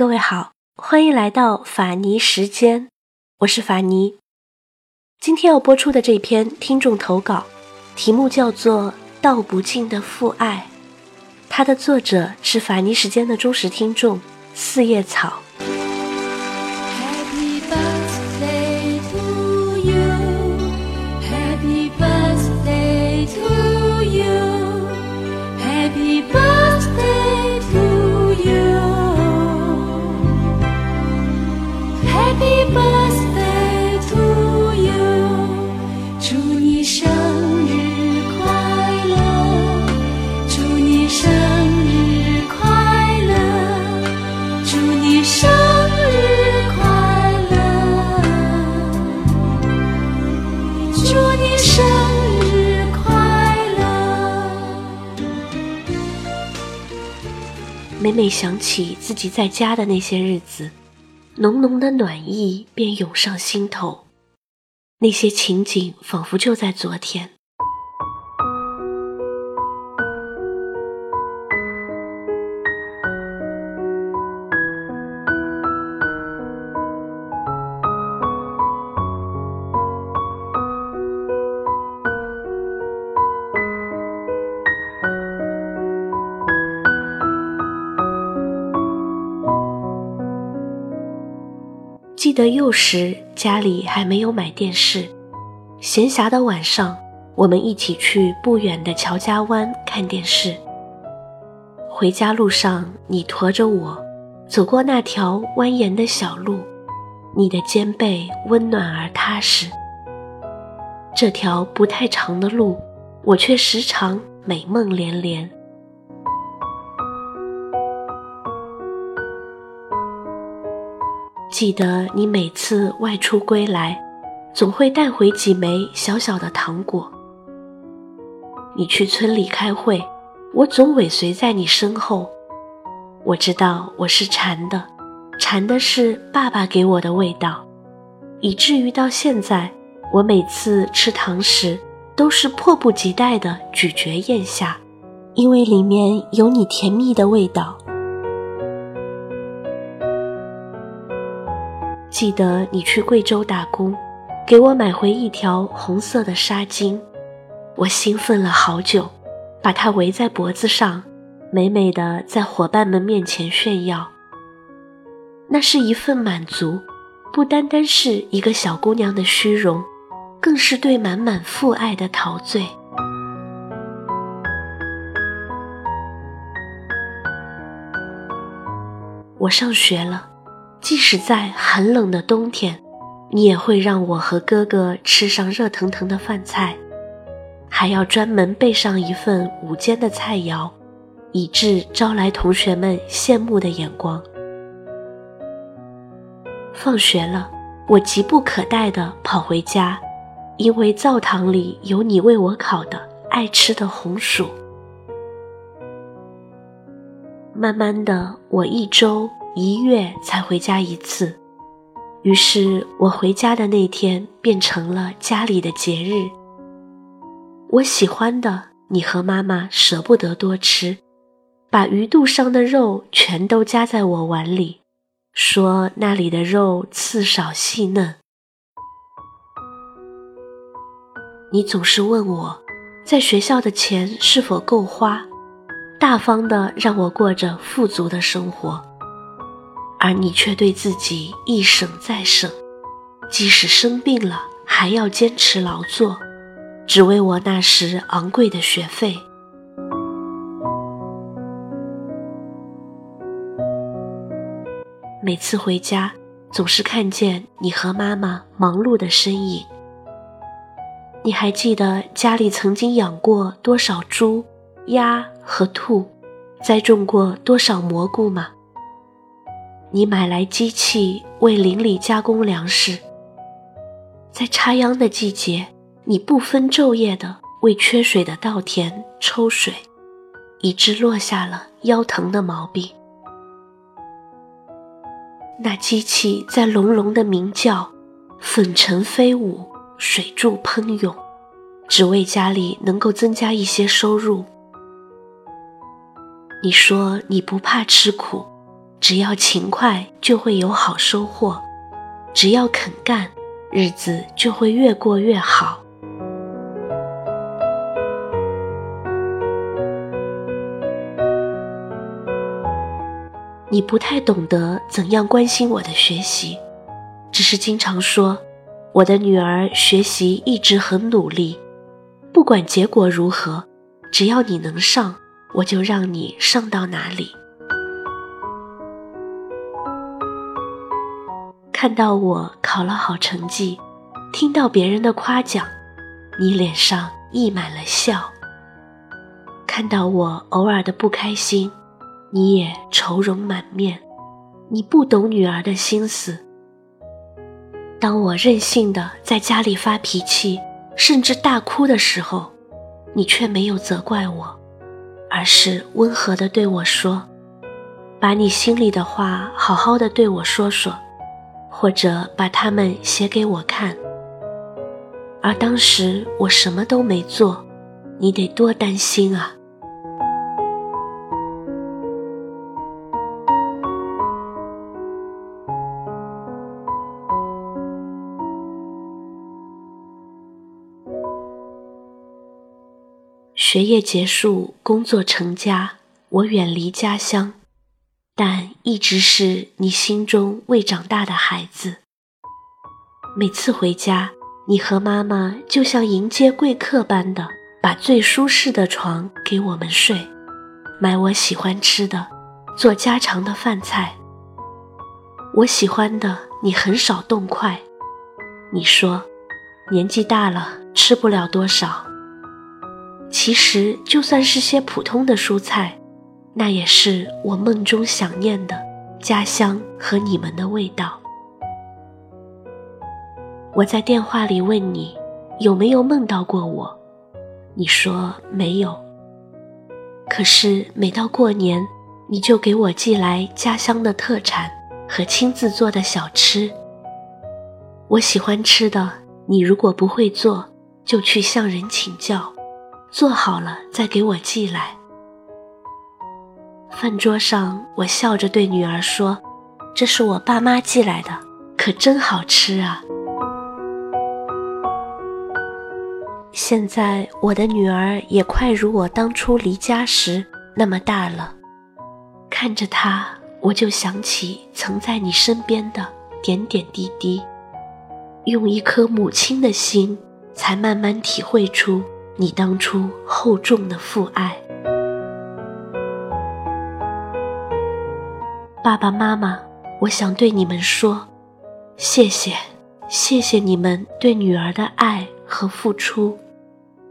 各位好，欢迎来到法尼时间，我是法尼。今天要播出的这篇听众投稿，题目叫做《道不尽的父爱》，它的作者是法尼时间的忠实听众四叶草。每每想起自己在家的那些日子，浓浓的暖意便涌上心头。那些情景仿佛就在昨天。得幼时家里还没有买电视，闲暇的晚上，我们一起去不远的乔家湾看电视。回家路上，你驮着我，走过那条蜿蜒的小路，你的肩背温暖而踏实。这条不太长的路，我却时常美梦连连。记得你每次外出归来，总会带回几枚小小的糖果。你去村里开会，我总尾随在你身后。我知道我是馋的，馋的是爸爸给我的味道，以至于到现在，我每次吃糖时都是迫不及待地咀嚼咽下，因为里面有你甜蜜的味道。记得你去贵州打工，给我买回一条红色的纱巾，我兴奋了好久，把它围在脖子上，美美的在伙伴们面前炫耀。那是一份满足，不单单是一个小姑娘的虚荣，更是对满满父爱的陶醉。我上学了。即使在寒冷的冬天，你也会让我和哥哥吃上热腾腾的饭菜，还要专门备上一份午间的菜肴，以致招来同学们羡慕的眼光。放学了，我急不可待地跑回家，因为灶堂里有你为我烤的爱吃的红薯。慢慢的，我一周。一月才回家一次，于是我回家的那天变成了家里的节日。我喜欢的，你和妈妈舍不得多吃，把鱼肚上的肉全都夹在我碗里，说那里的肉刺少细嫩。你总是问我，在学校的钱是否够花，大方的让我过着富足的生活。而你却对自己一省再省，即使生病了还要坚持劳作，只为我那时昂贵的学费。每次回家，总是看见你和妈妈忙碌的身影。你还记得家里曾经养过多少猪、鸭和兔，栽种过多少蘑菇吗？你买来机器为邻里加工粮食，在插秧的季节，你不分昼夜的为缺水的稻田抽水，以致落下了腰疼的毛病。那机器在隆隆的鸣叫，粉尘飞舞，水柱喷涌，只为家里能够增加一些收入。你说你不怕吃苦。只要勤快就会有好收获，只要肯干，日子就会越过越好。你不太懂得怎样关心我的学习，只是经常说我的女儿学习一直很努力，不管结果如何，只要你能上，我就让你上到哪里。看到我考了好成绩，听到别人的夸奖，你脸上溢满了笑。看到我偶尔的不开心。你也愁容满面，你不懂女儿的心思。当我任性的在家里发脾气，甚至大哭的时候，你却没有责怪我，而是温和的对我说：“把你心里的话好好的对我说说，或者把它们写给我看。”而当时我什么都没做，你得多担心啊！学业结束，工作成家，我远离家乡，但一直是你心中未长大的孩子。每次回家，你和妈妈就像迎接贵客般的，把最舒适的床给我们睡，买我喜欢吃的，做家常的饭菜。我喜欢的你很少动筷，你说，年纪大了吃不了多少。其实，就算是些普通的蔬菜，那也是我梦中想念的家乡和你们的味道。我在电话里问你有没有梦到过我，你说没有。可是每到过年，你就给我寄来家乡的特产和亲自做的小吃。我喜欢吃的，你如果不会做，就去向人请教。做好了再给我寄来。饭桌上，我笑着对女儿说：“这是我爸妈寄来的，可真好吃啊！”现在我的女儿也快如我当初离家时那么大了，看着她，我就想起曾在你身边的点点滴滴，用一颗母亲的心，才慢慢体会出。你当初厚重的父爱，爸爸妈妈，我想对你们说，谢谢，谢谢你们对女儿的爱和付出，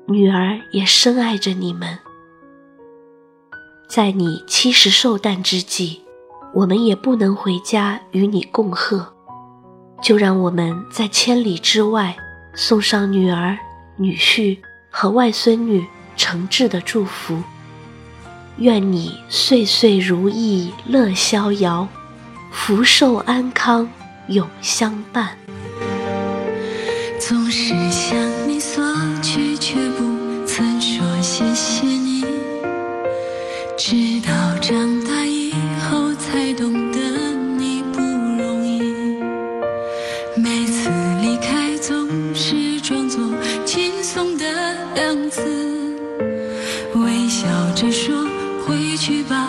女儿也深爱着你们。在你七十寿诞之际，我们也不能回家与你共贺，就让我们在千里之外送上女儿、女婿。和外孙女诚挚的祝福，愿你岁岁如意，乐逍遥，福寿安康，永相伴。总是向你索取，却不曾说谢谢你，直到长大以后才懂得你不容易。每次离开，总是装作轻松的。样子，微笑着说去吧，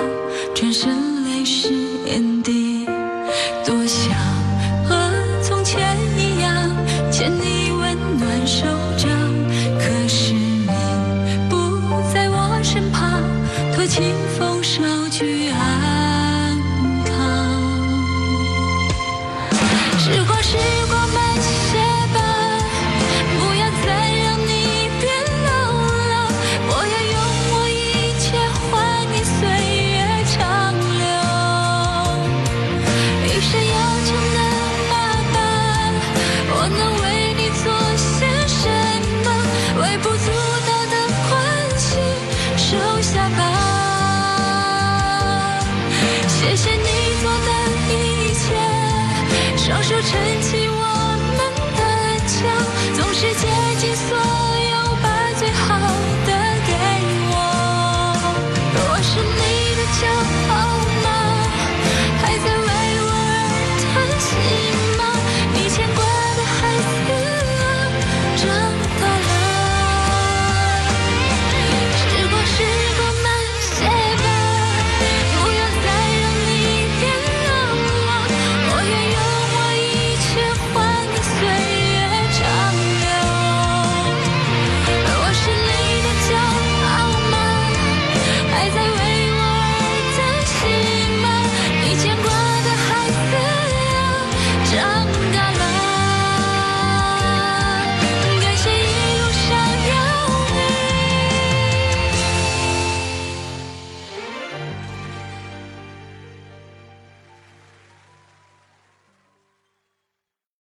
转身泪湿眼底。多想和从前一样，牵你温暖手掌，可是你不在我身旁，托清沉